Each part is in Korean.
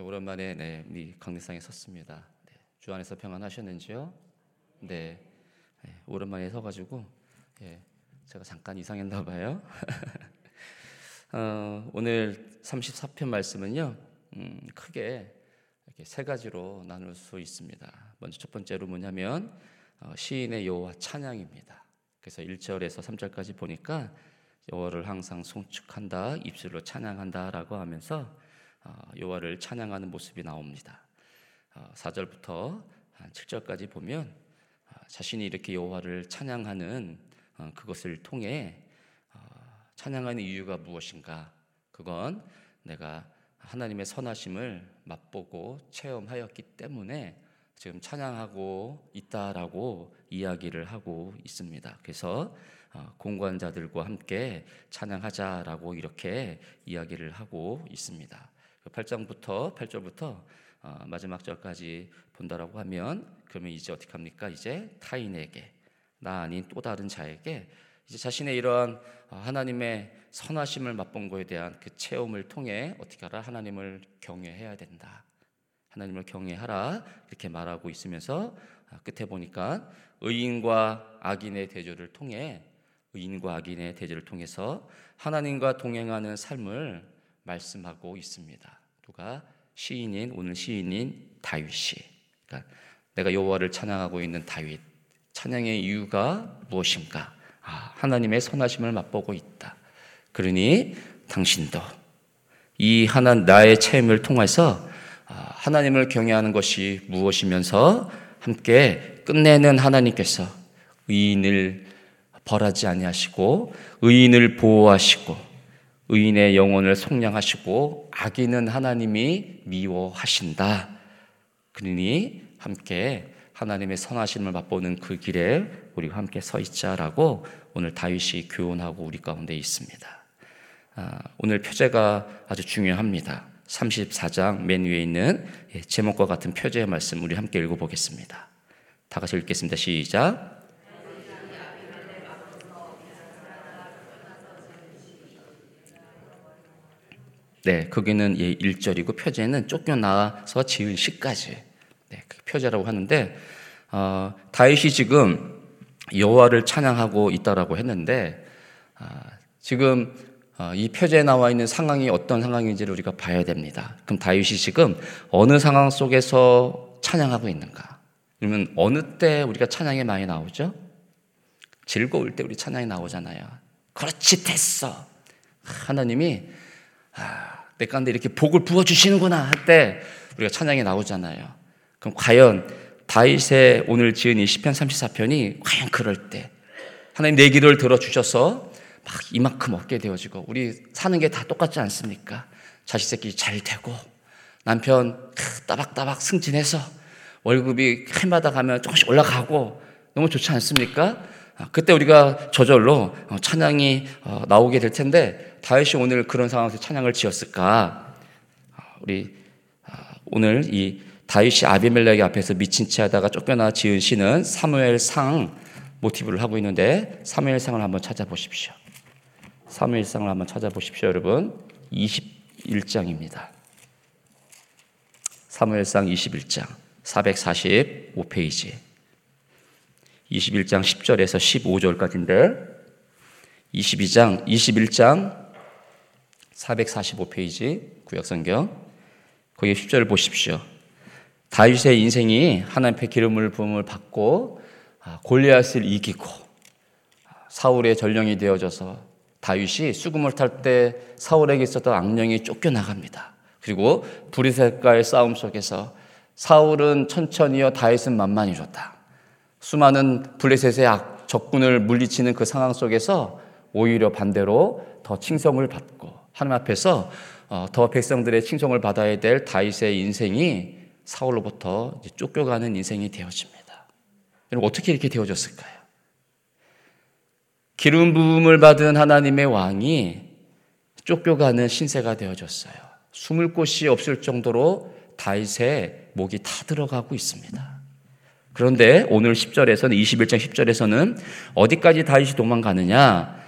오랜만에 네, 우리 강대상에 섰습니다. 네, 주 안에서 평안하셨는지요? 네, 네 오랜만에 서가지고 예, 제가 잠깐 이상했나 봐요. 어, 오늘 34편 말씀은요, 음, 크게 이렇게 세 가지로 나눌 수 있습니다. 먼저 첫 번째로 뭐냐면 어, 시인의 여호와 찬양입니다. 그래서 1절에서 3절까지 보니까 여호와를 항상 송축한다, 입술로 찬양한다라고 하면서 어, 여호와를 찬양하는 모습이 나옵니다. 4절부터 어, 7절까지 보면 어, 자신이 이렇게 여호와를 찬양하는 그것을 통해 찬양하는 이유가 무엇인가? 그건 내가 하나님의 선하심을 맛보고 체험하였기 때문에 지금 찬양하고 있다라고 이야기를 하고 있습니다. 그래서 공관자들과 함께 찬양하자라고 이렇게 이야기를 하고 있습니다. 8장부터 8절부터 어, 마지막 절까지 본다라고 하면 그러면 이제 어떻게 합니까? 이제 타인에게 나 아닌 또 다른 자에게 이제 자신의 이러한 어, 하나님의 선하심을 맛본 것에 대한 그 체험을 통해 어떻게 하라 하나님을 경외해야 된다. 하나님을 경외하라 이렇게 말하고 있으면서 어, 끝에 보니까 의인과 악인의 대조를 통해 의인과 악인의 대조를 통해서 하나님과 동행하는 삶을 말씀하고 있습니다. 누가 시인인 오늘 시인인 다윗이 그러니까 내가 여호와를 찬양하고 있는 다윗 찬양의 이유가 무엇인가? 아, 하나님의 선하심을 맛보고 있다. 그러니 당신도 이 하나 나의 체험을 통해서 아, 하나님을 경외하는 것이 무엇이면서 함께 끝내는 하나님께서 의인을 벌하지 아니하시고 의인을 보호하시고 의인의 영혼을 속량하시고 악인은 하나님이 미워하신다. 그러니 함께 하나님의 선하심을 맛보는 그 길에 우리가 함께 서 있자라고 오늘 다윗이 교훈하고 우리 가운데 있습니다. 아, 오늘 표제가 아주 중요합니다. 34장 맨 위에 있는 예, 제목과 같은 표제의 말씀 우리 함께 읽어보겠습니다. 다 같이 읽겠습니다. 시작. 네, 거기는 예, 1절이고 표제는 쫓겨나서 지은 시까지 네, 그 표제라고 하는데 어, 다윗이 지금 여호와를 찬양하고 있다라고 했는데 아, 지금 어, 이 표제에 나와 있는 상황이 어떤 상황인지를 우리가 봐야 됩니다. 그럼 다윗이 지금 어느 상황 속에서 찬양하고 있는가? 그러면 어느 때 우리가 찬양이 많이 나오죠? 즐거울 때 우리 찬양이 나오잖아요. 그렇지 됐어. 하나님이 아, 내 가운데 이렇게 복을 부어 주시는구나 할 때 우리가 찬양이 나오잖아요. 그럼 과연 다윗의 오늘 지은 이 시편 34편이 과연 그럴 때 하나님 내 기도를 들어 주셔서 막 이만큼 얻게 되어지고 우리 사는 게 다 똑같지 않습니까? 자식 새끼 잘 되고 남편 따박따박 승진해서 월급이 해마다 가면 조금씩 올라가고 너무 좋지 않습니까? 아, 그때 우리가 저절로 어, 찬양이 어, 나오게 될 텐데 다윗이 오늘 그런 상황에서 찬양을 지었을까? 아, 우리 아, 오늘 이 다윗이 아비멜렉 앞에서 미친 채 하다가 쫓겨나 지은 시는 사무엘상 모티브를 하고 있는데 사무엘상을 한번 찾아보십시오. 사무엘상을 한번 찾아보십시오, 여러분. 21장입니다. 사무엘상 21장 445페이지. 21장 10절에서 15절까지인데 22장 21장 445페이지 구약성경 거기 10절을 보십시오. 다윗의 인생이 하나님의 기름을 부음을 받고 아, 골리앗을 이기고 사울의 전령이 되어져서 다윗이 수금을 탈 때 사울에게 있었던 악령이 쫓겨나갑니다. 그리고 브리셀과의 싸움 속에서 사울은 천천히요 다윗은 만만히 줬다. 수많은 블레셋의 악, 적군을 물리치는 그 상황 속에서 오히려 반대로 더 칭송을 받고 하나님 앞에서 어, 더 백성들의 칭송을 받아야 될 다윗의 인생이 사울로부터 쫓겨가는 인생이 되어집니다. 여러분 어떻게 이렇게 되어졌을까요? 기름 부음을 받은 하나님의 왕이 쫓겨가는 신세가 되어졌어요. 숨을 곳이 없을 정도로 다윗의 목이 타들어가고 있습니다. 그런데 오늘 10절에서는 21장 10절에서는 어디까지 다윗이 도망가느냐?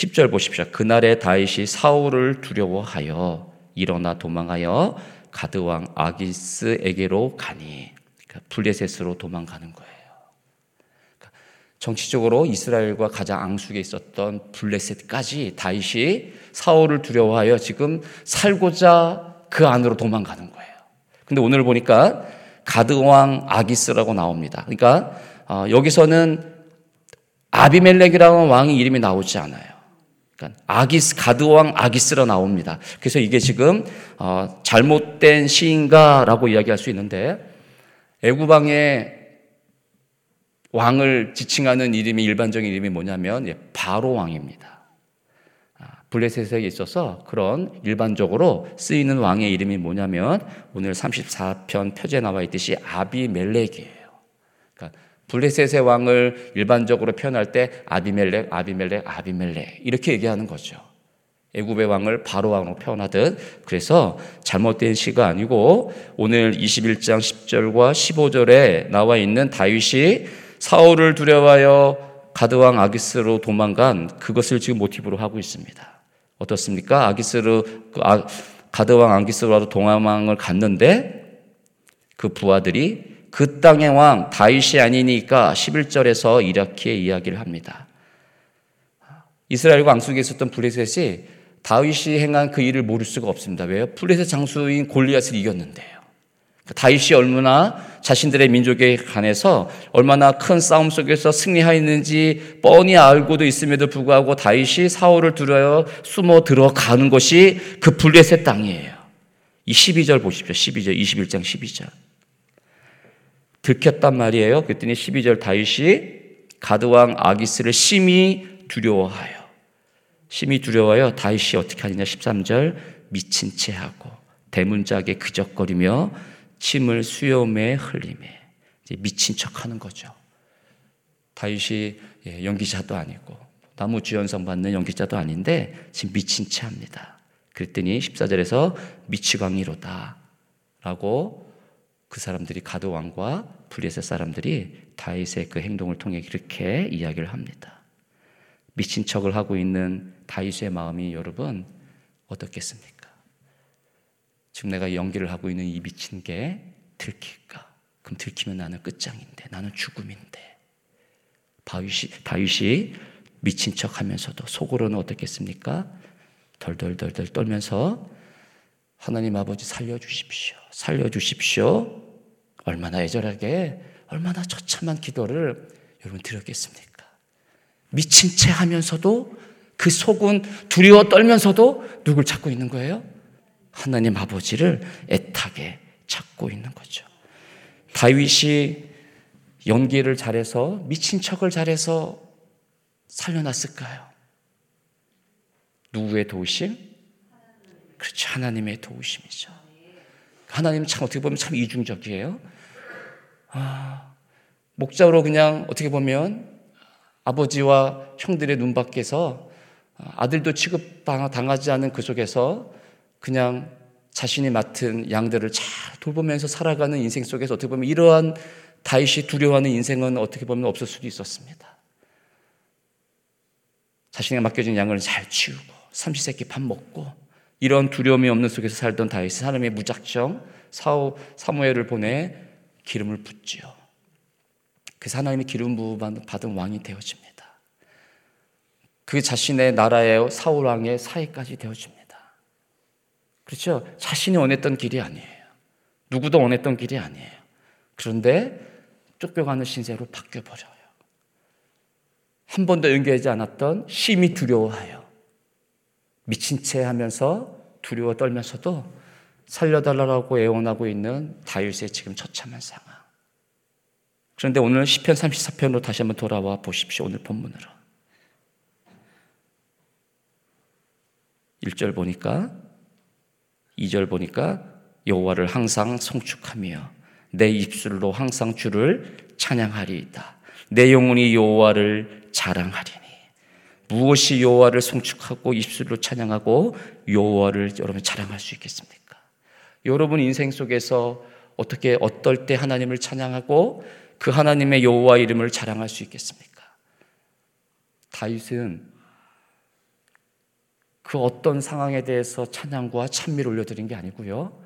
10절 보십시오. 그날에 다윗이 사울을 두려워하여 일어나 도망하여 가드 왕 아기스에게로 가니 그러니까 블레셋으로 도망가는 거예요. 그러니까 정치적으로 이스라엘과 가장 앙숙에 있었던 블레셋까지 다윗이 사울을 두려워하여 지금 살고자 그 안으로 도망가는 거예요. 근데 오늘 보니까 가드 왕 아기스라고 나옵니다. 그러니까 어, 여기서는 아비멜렉이라는 왕의 이름이 나오지 않아요. 그러니까 아기스 가드 왕 아기스라 나옵니다. 그래서 이게 지금 어, 잘못된 시인가라고 이야기할 수 있는데 애굽왕의 왕을 지칭하는 이름이 일반적인 이름이 뭐냐면 예, 바로 왕입니다. 아, 블레셋에 있어서 그런 일반적으로 쓰이는 왕의 이름이 뭐냐면 오늘 34편 표제에 나와 있듯이 아비멜렉이에요. 블레셋의 왕을 일반적으로 표현할 때 아비멜렉, 아비멜렉, 아비멜렉 이렇게 얘기하는 거죠. 애굽의 왕을 바로 왕으로 표현하듯 그래서 잘못된 시가 아니고 오늘 21장 10절과 15절에 나와 있는 다윗이 사울을 두려워하여 가드 왕 아기스로 도망간 그것을 지금 모티브로 하고 있습니다. 어떻습니까? 아기스로 그 아, 가드 왕 아기스로 도망을 갔는데 그 부하들이 그 땅의 왕 다윗이 아니니까 11절에서 이렇게 이야기를 합니다. 이스라엘과 앙숙에 있었던 블레셋이 다윗이 행한 그 일을 모를 수가 없습니다. 왜요? 블레셋 장수인 골리앗을 이겼는데요. 그러니까 다윗이 얼마나 자신들의 민족에 관해서 얼마나 큰 싸움 속에서 승리하였는지 뻔히 알고도 있음에도 불구하고 다윗이 사울을 두려워 숨어 들어가는 것이 그 블레셋 땅이에요. 이 12절 보십시오. 12절, 21장 12절. 들켰단 말이에요. 그랬더니 12절 다윗이 가드왕 아기스를 심히 두려워하여 심히 두려워요. 다윗이 어떻게 하느냐 13절 미친 채 하고 대문짝에 그적거리며 침을 수염에 흘리매 미친 척하는 거죠. 다윗이 예, 연기자도 아니고 나무 주연성 받는 연기자도 아닌데 지금 미친 채 합니다. 그랬더니 14절에서 미치광이로다 라고 그 사람들이 가드 왕과 블레셋 사람들이 다윗의 그 행동을 통해 이렇게 이야기를 합니다. 미친 척을 하고 있는 다윗의 마음이 여러분 어떻겠습니까? 지금 내가 연기를 하고 있는 이 미친 게 들킬까? 그럼 들키면 나는 끝장인데, 나는 죽음인데. 다윗이, 다윗이 미친 척 하면서도 속으로는 어떻겠습니까? 덜덜덜덜 떨면서 하나님 아버지 살려주십시오. 살려주십시오. 얼마나 애절하게, 얼마나 처참한 기도를 여러분 드렸겠습니까? 미친 채 하면서도 그 속은 두려워 떨면서도 누굴 찾고 있는 거예요? 하나님 아버지를 애타게 찾고 있는 거죠. 다윗이 연기를 잘해서 미친 척을 잘해서 살려놨을까요? 누구의 도우심? 그렇죠. 하나님의 도우심이죠. 하나님 참 어떻게 보면 참 이중적이에요. 아, 목자로 그냥 어떻게 보면 아버지와 형들의 눈 밖에서 아들도 취급 당하지 않은 그 속에서 그냥 자신이 맡은 양들을 잘 돌보면서 살아가는 인생 속에서 어떻게 보면 이러한 다윗이 두려워하는 인생은 어떻게 보면 없을 수도 있었습니다. 자신에게 맡겨진 양을 잘 치우고 삼시세끼 밥 먹고 이런 두려움이 없는 속에서 살던 다윗이 사람의 무작정 사오 사무엘을 보내 기름을 붓지요. 그래서 하나님의 기름 부음 받은 왕이 되어집니다. 그 자신의 나라의 사울 왕의 사이까지 되어줍니다. 그렇죠? 자신이 원했던 길이 아니에요. 누구도 원했던 길이 아니에요. 그런데 쫓겨가는 신세로 바뀌어 버려요. 한 번도 연결하지 않았던 심히 두려워하여 미친 채 하면서 두려워 떨면서도 살려달라고 애원하고 있는 다윗의 지금 처참한 상황. 그런데 오늘 시편 34편으로 다시 한번 돌아와 보십시오. 오늘 본문으로. 1절 보니까 2절 보니까 여호와를 항상 송축하며 내 입술로 항상 주를 찬양하리이다. 내 영혼이 여호와를 자랑하리니 무엇이 여호와를 송축하고 입술로 찬양하고 여호와를 여러분 자랑할 수 있겠습니까? 여러분 인생 속에서 어떻게 어떨 때 하나님을 찬양하고 그 하나님의 여호와 이름을 자랑할 수 있겠습니까? 다윗은 그 어떤 상황에 대해서 찬양과 찬미를 올려드린 게 아니고요.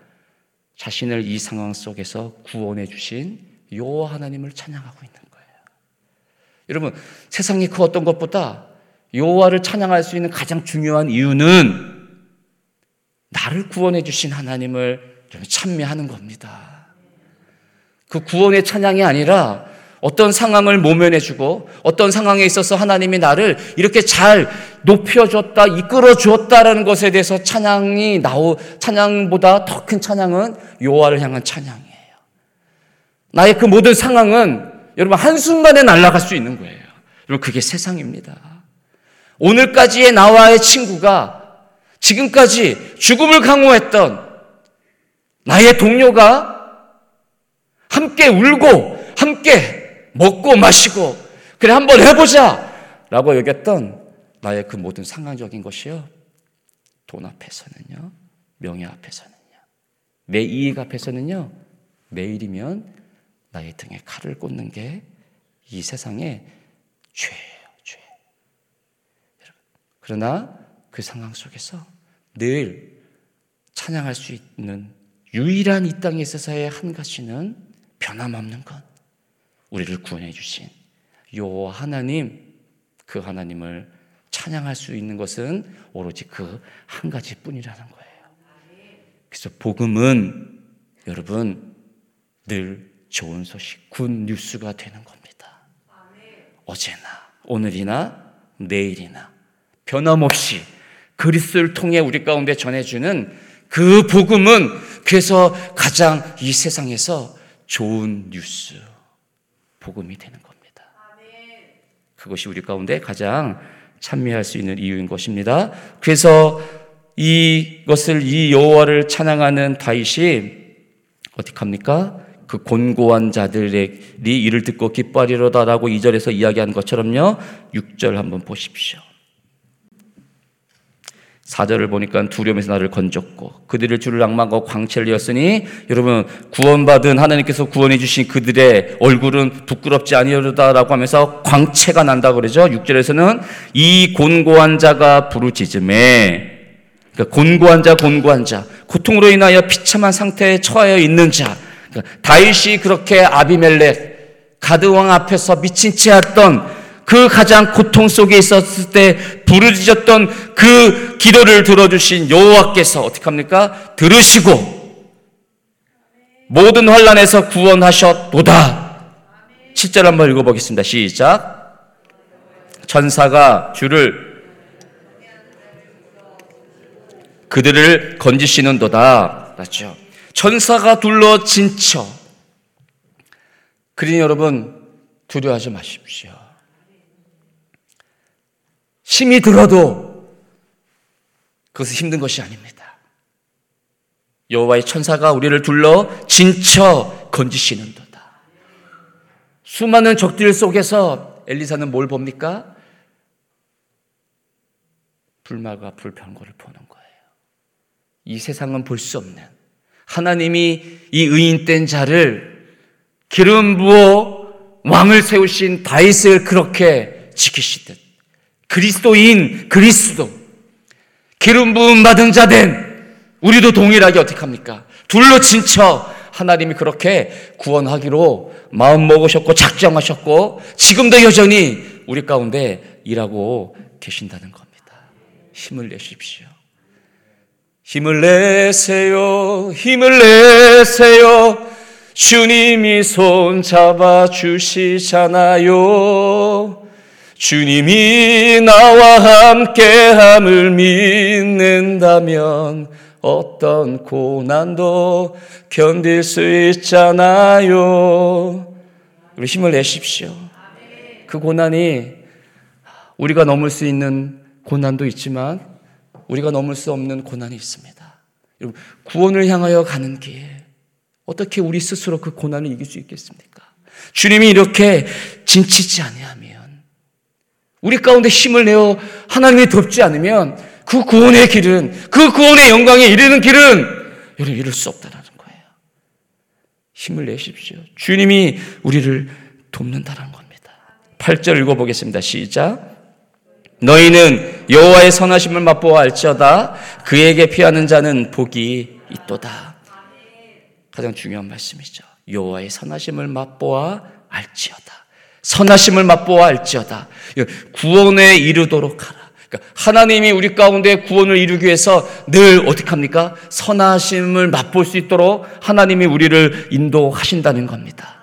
자신을 이 상황 속에서 구원해 주신 여호와 하나님을 찬양하고 있는 거예요. 여러분, 세상이 그 어떤 것보다 여호와를 찬양할 수 있는 가장 중요한 이유는 나를 구원해 주신 하나님을 찬미하는 겁니다. 그 구원의 찬양이 아니라 어떤 상황을 모면해 주고 어떤 상황에 있어서 하나님이 나를 이렇게 잘 높여 줬다, 이끌어 주었다라는 것에 대해서 찬양이 나오, 찬양보다 더 큰 찬양은 요하를 향한 찬양이에요. 나의 그 모든 상황은 여러분 한순간에 날아갈 수 있는 거예요. 여러분 그게 세상입니다. 오늘까지의 나와의 친구가 지금까지 죽음을 강호했던 나의 동료가 함께 울고 함께 먹고 마시고 그래 한번 해보자 라고 여겼던 나의 그 모든 상황적인 것이요. 돈 앞에서는요 명예 앞에서는요 내 이익 앞에서는요 내일이면 나의 등에 칼을 꽂는 게 이 세상의 죄 그러나 그 상황 속에서 늘 찬양할 수 있는 유일한 이 땅에 있어서의 한 가지는 변함없는 것 우리를 구원해 주신 요 하나님 그 하나님을 찬양할 수 있는 것은 오로지 그 한 가지 뿐이라는 거예요. 그래서 복음은 여러분 늘 좋은 소식, good news가 되는 겁니다. 어제나 오늘이나 내일이나 변함없이 그리스도를 통해 우리 가운데 전해주는 그 복음은 그래서 가장 이 세상에서 좋은 뉴스. 복음이 되는 겁니다. 그것이 우리 가운데 가장 찬미할 수 있는 이유인 것입니다. 그래서 이것을 이 여호와를 찬양하는 다윗이 어떻게 합니까? 그 곤고한 자들이 이를 듣고 기뻐하리로다라고 2절에서 이야기한 것처럼요. 6절 한번 보십시오. 4절을 보니까 두려움에서 나를 건졌고 그들을 주를 낭만과 광채를 이었으니 여러분 구원받은 하나님께서 구원해 주신 그들의 얼굴은 부끄럽지 아니하다라고 하면서 광채가 난다 그러죠. 6절에서는 이 곤고한 자가 부르짖음에 그러니까 곤고한 자 곤고한 자 고통으로 인하여 비참한 상태에 처하여 있는 자 그러니까 다윗이 그렇게 아비멜렉 가드 왕 앞에서 미친 채 했던 그 가장 고통 속에 있었을 때 부르짖었던 그 기도를 들어주신 여호와께서 어떻게 합니까? 들으시고 모든 환란에서 구원하셨도다. 7절 한번 읽어보겠습니다. 시작. 천사가 주를 그들을 건지시는도다. 맞죠? 천사가 둘러 진쳐. 그러니 여러분 두려워하지 마십시오. 힘이 들어도 그것은 힘든 것이 아닙니다. 여호와의 천사가 우리를 둘러 진쳐 건지시는도다. 수많은 적들 속에서 엘리사는 뭘 봅니까? 불마가 불편거를 보는 거예요. 이 세상은 볼 수 없는 하나님이 이 의인된 자를 기름 부어 왕을 세우신 다윗을 그렇게 지키시듯 그리스도인 그리스도 기름 부음 받은 자 된 우리도 동일하게 어떻게 합니까? 둘러 친쳐 하나님이 그렇게 구원하기로 마음 먹으셨고 작정하셨고 지금도 여전히 우리 가운데 일하고 계신다는 겁니다. 힘을 내십시오. 힘을 내세요. 힘을 내세요. 주님이 손 잡아 주시잖아요. 주님이 나와 함께함을 믿는다면 어떤 고난도 견딜 수 있잖아요. 우리 힘을 내십시오. 그 고난이 우리가 넘을 수 있는 고난도 있지만 우리가 넘을 수 없는 고난이 있습니다. 구원을 향하여 가는 길 어떻게 우리 스스로 그 고난을 이길 수 있겠습니까? 주님이 이렇게 진치지 아니하면 우리 가운데 힘을 내어 하나님이 돕지 않으면 그 구원의 길은 그 구원의 영광에 이르는 길은 여러분 이룰 수 없다라는 거예요. 힘을 내십시오. 주님이 우리를 돕는다는 겁니다. 8절 읽어보겠습니다. 시작. 너희는 여호와의 선하심을 맛보아 알지어다 그에게 피하는 자는 복이 있도다. 가장 중요한 말씀이죠. 여호와의 선하심을 맛보아 알지어다. 선하심을 맛보아 알지어다. 구원에 이르도록 하라. 그러니까 하나님이 우리 가운데 구원을 이루기 위해서 늘 어떻게 합니까? 선하심을 맛볼 수 있도록 하나님이 우리를 인도하신다는 겁니다.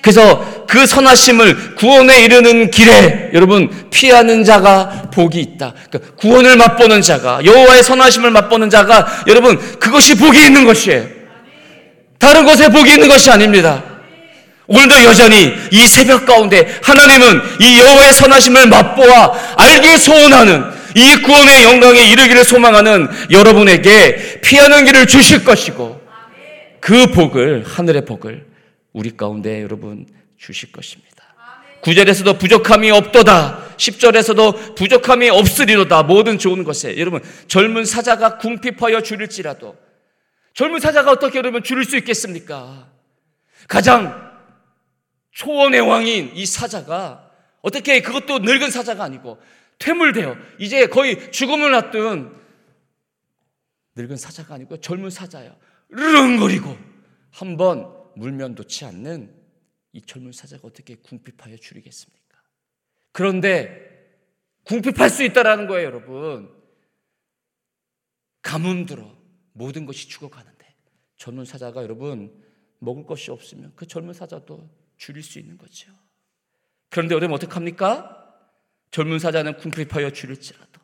그래서 그 선하심을 구원에 이르는 길에 여러분 피하는 자가 복이 있다. 그러니까 구원을 맛보는 자가 여호와의 선하심을 맛보는 자가 여러분 그것이 복이 있는 것이에요. 다른 것에 복이 있는 것이 아닙니다. 오늘도 여전히 이 새벽 가운데 하나님은 이 여호와의 선하심을 맛보아 알기 소원하는 이 구원의 영광에 이르기를 소망하는 여러분에게 피하는 길을 주실 것이고 그 복을 하늘의 복을 우리 가운데 여러분 주실 것입니다. 9절에서도 부족함이 없도다. 10절에서도 부족함이 없으리로다. 모든 좋은 것에. 여러분, 젊은 사자가 궁핍하여 줄일지라도 젊은 사자가 어떻게 여러분 줄일 수 있겠습니까? 가장 초원의 왕인 이 사자가 어떻게 그것도 늙은 사자가 아니고 퇴물되어 이제 거의 죽음을 앞둔 늙은 사자가 아니고 젊은 사자야. 르렁거리고 한 번 물면 놓지 않는 이 젊은 사자가 어떻게 궁핍하여 줄이겠습니까? 그런데 궁핍할 수 있다라는 거예요, 여러분. 가뭄 들어 모든 것이 죽어가는데 젊은 사자가 여러분 먹을 것이 없으면 그 젊은 사자도 줄일 수 있는 거죠. 그런데 여러분 어떡합니까? 젊은 사자는 궁핍하여 줄일지라도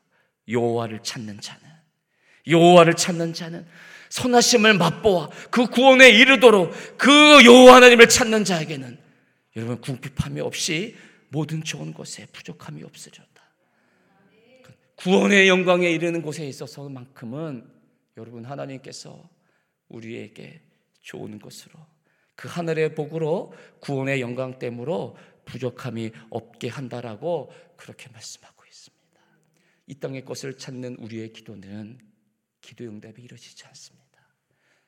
여호와를 찾는 자는 여호와를 찾는 자는 선하심을 맛보아 그 구원에 이르도록 그 여호와 하나님을 찾는 자에게는 여러분 궁핍함이 없이 모든 좋은 것에 부족함이 없으리다 구원의 영광에 이르는 곳에 있어서만큼은 여러분 하나님께서 우리에게 좋은 것으로 그 하늘의 복으로 구원의 영광 때문으로 부족함이 없게 한다라고 그렇게 말씀하고 있습니다. 이 땅의 것을 찾는 우리의 기도는 기도 응답이 이루어지지 않습니다.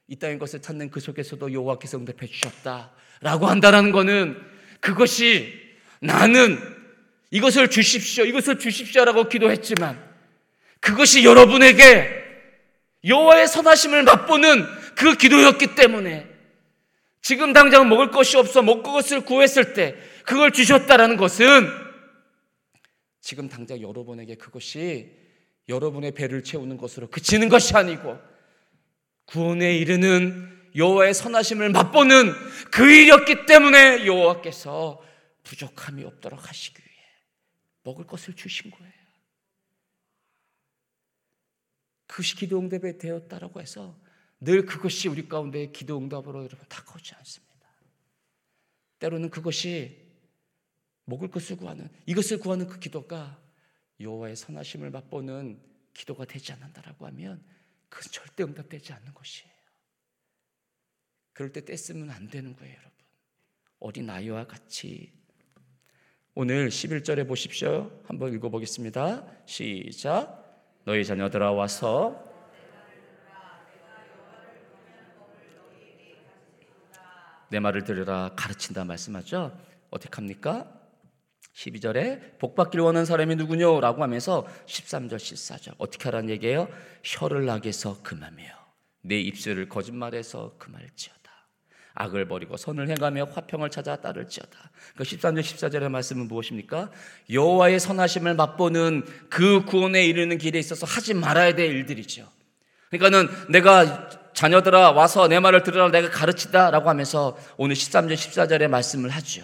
이 땅의 것을 찾는 그 속에서도 여호와께서 응답해 주셨다라고 한다는 것은 그것이 나는 이것을 주십시오, 이것을 주십시오라고 기도했지만 그것이 여러분에게 여호와의 선하심을 맛보는 그 기도였기 때문에 지금 당장 먹을 것이 없어 먹을 것을 구했을 때 그걸 주셨다라는 것은 지금 당장 여러분에게 그것이 여러분의 배를 채우는 것으로 그치는 것이 아니고 구원에 이르는 여호와의 선하심을 맛보는 그 일이었기 때문에 여호와께서 부족함이 없도록 하시기 위해 먹을 것을 주신 거예요. 그것이 기도 응답이 되었다라고 해서 늘 그것이 우리 가운데 기도 응답으로 여러분 다가오지 않습니다. 때로는 그것이 먹을 것을 구하는 이것을 구하는 그 기도가 여호와의 선하심을 맛보는 기도가 되지 않는다라고 하면 그건 절대 응답되지 않는 것이에요. 그럴 때 떼쓰면 안 되는 거예요, 여러분. 어린 아이와 같이 오늘 11절에 보십시오. 한번 읽어 보겠습니다. 시작. 너희 자녀들아 와서 내 말을 들으라 가르친다 말씀하죠. 어떻게 합니까? 12절에 복 받기를 원하는 사람이 누구뇨? 라고 하면서 13절, 14절 어떻게 하라는 얘기예요? 혀를 낙에서 금하며 내 입술을 거짓말해서 금할지어다. 악을 버리고 선을 행하며 화평을 찾아 따를지어다. 그 13절, 14절의 말씀은 무엇입니까? 여호와의 선하심을 맛보는 그 구원에 이르는 길에 있어서 하지 말아야 될 일들이죠. 그러니까는 내가 자녀들아 와서 내 말을 들으라 내가 가르치다 라고 하면서 오늘 13절, 14절의 말씀을 하죠.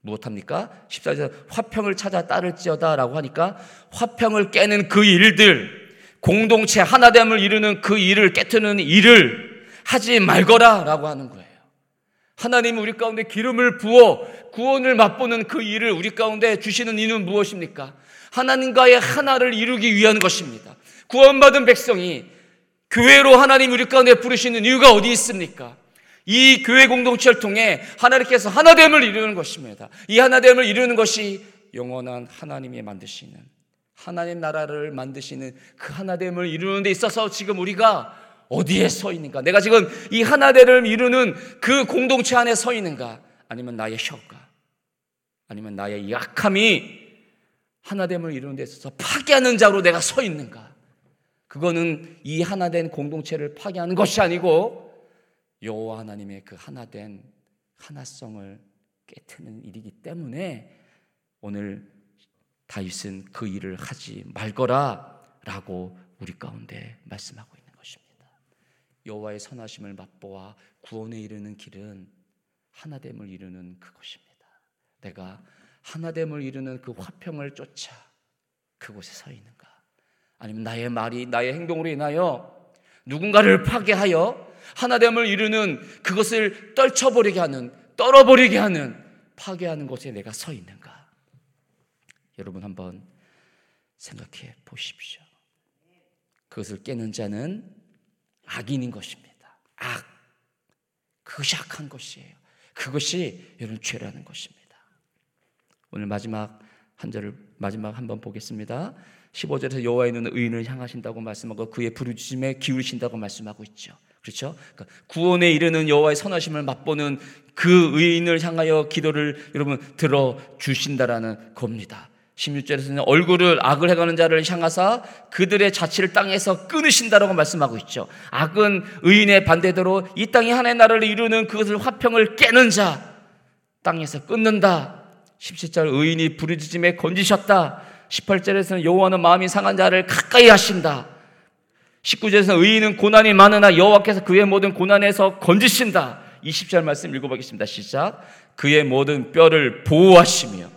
무엇합니까? 14절 화평을 찾아 따를지어다 라고 하니까 화평을 깨는 그 일들 공동체 하나됨을 이루는 그 일을 깨트는 일을 하지 말거라 라고 하는 거예요. 하나님이 우리 가운데 기름을 부어 구원을 맛보는 그 일을 우리 가운데 주시는 이유는 무엇입니까? 하나님과의 하나를 이루기 위한 것입니다. 구원받은 백성이 교회로 하나님 우리 가운데 부르시는 이유가 어디 있습니까? 이 교회 공동체를 통해 하나님께서 하나됨을 이루는 것입니다. 이 하나됨을 이루는 것이 영원한 하나님이 만드시는 하나님 나라를 만드시는 그 하나됨을 이루는 데 있어서 지금 우리가 어디에 서 있는가? 내가 지금 이 하나됨을 이루는 그 공동체 안에 서 있는가? 아니면 나의 혀가? 아니면 나의 약함이 하나됨을 이루는 데 있어서 파괴하는 자로 내가 서 있는가? 그거는 이 하나된 공동체를 파괴하는 것이 아니고 여호와 하나님의 그 하나된 하나성을 깨트는 일이기 때문에 오늘 다윗은 그 일을 하지 말거라라고 우리 가운데 말씀하고 있는 것입니다. 여호와의 선하심을 맛보아 구원에 이르는 길은 하나됨을 이루는 그것입니다. 내가 하나됨을 이루는 그 화평을 쫓아 그곳에 서 있는가? 아니면 나의 말이 나의 행동으로 인하여 누군가를 파괴하여 하나됨을 이루는 그것을 떨쳐버리게 하는 떨어버리게 하는 파괴하는 곳에 내가 서 있는가? 여러분 한번 생각해 보십시오. 그것을 깨는 자는 악인인 것입니다. 악. 그것이 악한 것이에요. 그것이 여러분 죄라는 것입니다. 오늘 마지막 한 절을 마지막 한번 보겠습니다. 15절에서 여호와의 눈은 의인을 향하신다고 말씀하고 그의 부르짖음에 기울이신다고 말씀하고 있죠. 그렇죠? 그러니까 구원에 이르는 여호와의 선하심을 맛보는 그 의인을 향하여 기도를 여러분 들어 주신다라는 겁니다. 16절에서는 얼굴을 악을 해가는 자를 향하사 그들의 자취를 땅에서 끊으신다라고 말씀하고 있죠. 악은 의인의 반대대로 이 땅이 하나의 나라를 이루는 그것을 화평을 깨는 자 땅에서 끊는다. 17절 의인이 부르짖음에 건지셨다. 18절에서는 여호와는 마음이 상한 자를 가까이 하신다. 19절에서 의인은 고난이 많으나 여호와께서 그의 모든 고난에서 건지신다. 20절 말씀 읽어보겠습니다. 시작. 그의 모든 뼈를 보호하시며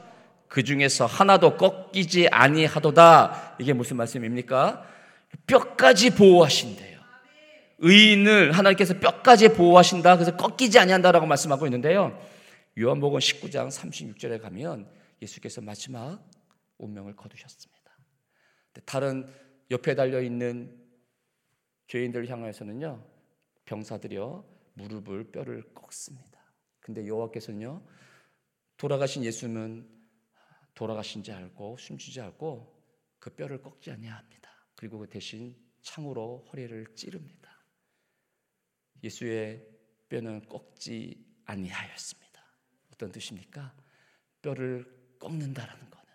그 중에서 하나도 꺾이지 아니하도다. 이게 무슨 말씀입니까? 뼈까지 보호하신대요. 의인을 하나님께서 뼈까지 보호하신다. 그래서 꺾이지 아니한다라고 말씀하고 있는데요. 요한복음 19장 36절에 가면 예수께서 마지막 운명을 거두셨습니다. 다른 옆에 달려 있는 죄인들을 향하여서는요 병사들이요 무릎을 뼈를 꺾습니다. 근데 여호와께서는요 돌아가신 예수는 돌아가신지 알고 숨쉬지 않고 그 뼈를 꺾지 아니합니다. 그리고 그 대신 창으로 허리를 찌릅니다. 예수의 뼈는 꺾지 아니하였습니다. 어떤 뜻입니까? 뼈를 꺾는다라는 거는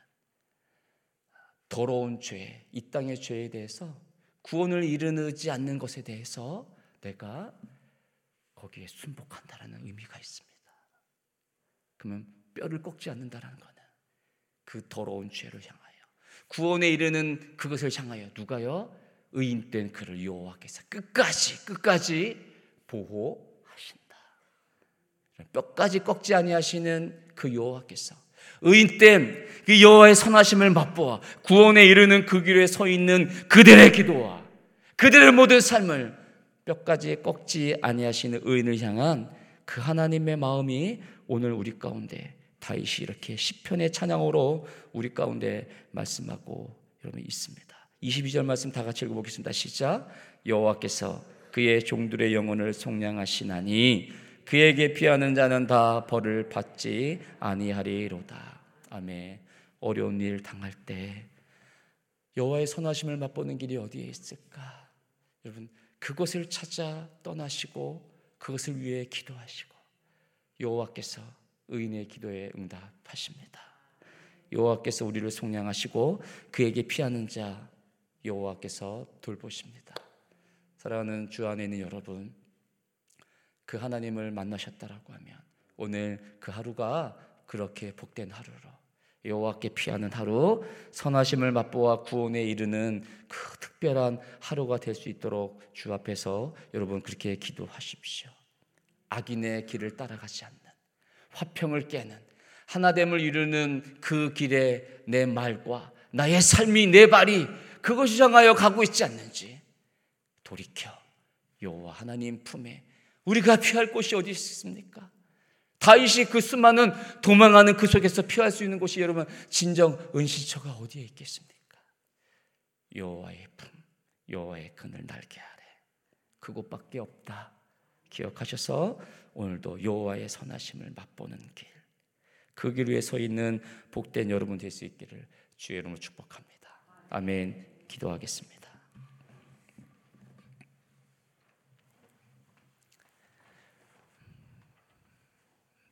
더러운 죄, 이 땅의 죄에 대해서 구원을 이르지 않는 것에 대해서 내가 거기에 순복한다라는 의미가 있습니다. 그러면 뼈를 꺾지 않는다라는 거는 그 더러운 죄를 향하여 구원에 이르는 그것을 향하여 누가요? 의인된 그를 여호와께서 끝까지 끝까지 보호하신다. 뼈까지 꺾지 아니하시는 그 여호와께서 의인됨 그 여호와의 선하심을 맛보아 구원에 이르는 그 길에 서 있는 그들의 기도와 그들의 모든 삶을 뼈까지 꺾지 아니하시는 의인을 향한 그 하나님의 마음이 오늘 우리 가운데 다윗이 이렇게 시편의 찬양으로 우리 가운데 말씀하고 여러분 있습니다. 22절 말씀 다 같이 읽어보겠습니다. 시작. 여호와께서 그의 종들의 영혼을 속량하시나니 그에게 피하는 자는 다 벌을 받지 아니하리로다. 아멘. 어려운 일 당할 때 여호와의 선하심을 맛보는 길이 어디에 있을까? 여러분 그것을 찾아 떠나시고 그것을 위해 기도하시고 여호와께서 의인의 기도에 응답하십니다. 여호와께서 우리를 속량하시고 그에게 피하는 자 여호와께서 돌보십니다. 사랑하는 주 안에 있는 여러분, 그 하나님을 만나셨다라고 하면 오늘 그 하루가 그렇게 복된 하루로 여호와께 피하는 하루, 선하심을 맛보아 구원에 이르는 그 특별한 하루가 될 수 있도록 주 앞에서 여러분 그렇게 기도하십시오. 악인의 길을 따라가지 않는 화평을 깨는 하나됨을 이루는 그 길에 내 말과 나의 삶이 내 발이 그것이 향하여 가고 있지 않는지 돌이켜 여호와 하나님 품에 우리가 피할 곳이 어디 있습니까? 다윗이 그 수많은 도망하는 그 속에서 피할 수 있는 곳이 여러분 진정 은신처가 어디에 있겠습니까? 여호와의 품, 여호와의 그늘 날개 아래 그곳밖에 없다. 기억하셔서 오늘도 여호와의 선하심을 맛보는 길, 그 길 위에 서 있는 복된 여러분 될 수 있기를 주의 이름으로 축복합니다. 아멘. 기도하겠습니다.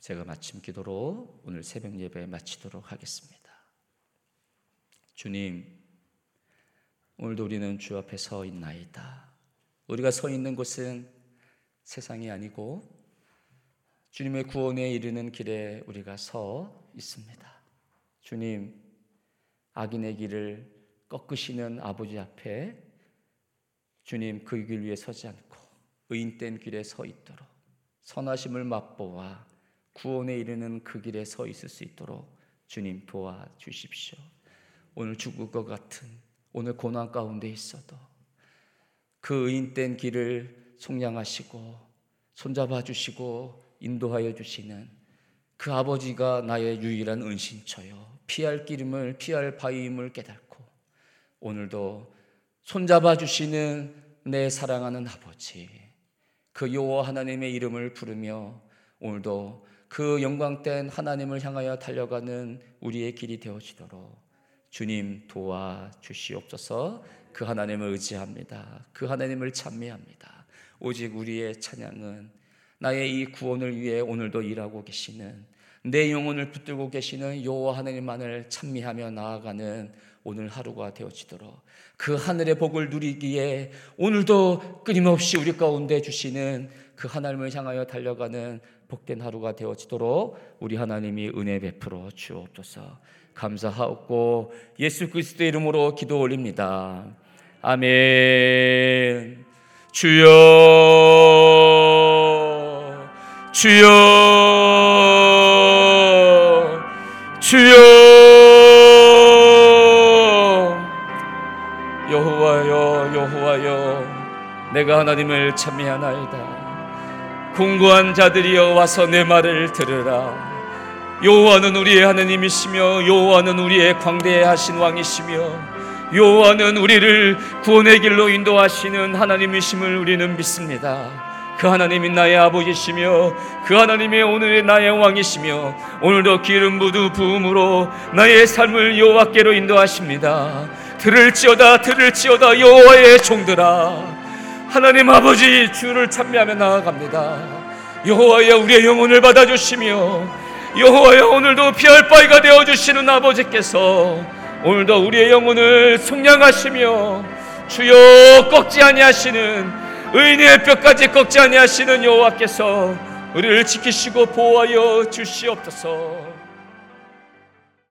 제가 마침 기도로 오늘 새벽 예배 마치도록 하겠습니다. 주님, 오늘도 우리는 주 앞에 서 있나이다. 우리가 서 있는 곳은 세상이 아니고 주님의 구원에 이르는 길에 우리가 서 있습니다. 주님, 악인의 길을 꺾으시는 아버지 앞에 주님 그 길 위에 서지 않고 의인된 길에 서 있도록 선하심을 맛보아 구원에 이르는 그 길에 서 있을 수 있도록 주님 도와주십시오. 오늘 죽을 것 같은 오늘 고난 가운데 있어도 그 의인된 길을 속량하시고 손잡아 주시고 인도하여 주시는 그 아버지가 나의 유일한 은신처요 피할 기름을 피할 바위임을 깨닫고 오늘도 손잡아 주시는 내 사랑하는 아버지 그 여호와 하나님의 이름을 부르며 오늘도 그 영광된 하나님을 향하여 달려가는 우리의 길이 되어지도록 주님 도와 주시옵소서. 그 하나님을 의지합니다. 그 하나님을 찬미합니다. 오직 우리의 찬양은 나의 이 구원을 위해 오늘도 일하고 계시는 내 영혼을 붙들고 계시는 여호와 하나님만을 찬미하며 나아가는 오늘 하루가 되어지도록 그 하늘의 복을 누리기에 오늘도 끊임없이 우리 가운데 주시는 그 하나님을 향하여 달려가는 복된 하루가 되어지도록 우리 하나님이 은혜 베풀어 주옵소서. 감사하옵고 예수 그리스도의 이름으로 기도 올립니다. 아멘. 주여, 주여, 주여, 여호와여, 여호와여, 내가 하나님을 찬미하나이다. 공고한 자들이여 와서 내 말을 들으라. 여호와는 우리의 하나님이시며 여호와는 우리의 광대하신 왕이시며 여호와는 우리를 구원의 길로 인도하시는 하나님이심을 우리는 믿습니다. 그 하나님이 나의 아버지시며 그 하나님의 오늘의 나의 왕이시며 오늘도 기름 부두 부음으로 나의 삶을 여호와께로 인도하십니다. 들을지어다 들을지어다 여호와의 종들아 하나님 아버지 주를 찬미하며 나아갑니다. 여호와여 우리의 영혼을 받아주시며 여호와여 오늘도 피할 바위가 되어 주시는 아버지께서 오늘도 우리의 영혼을 속량하시며 주여 꺾지 아니하시는 의인의 뼈까지 꺾지 아니하시는 여호와께서 우리를 지키시고 보호하여 주시옵소서.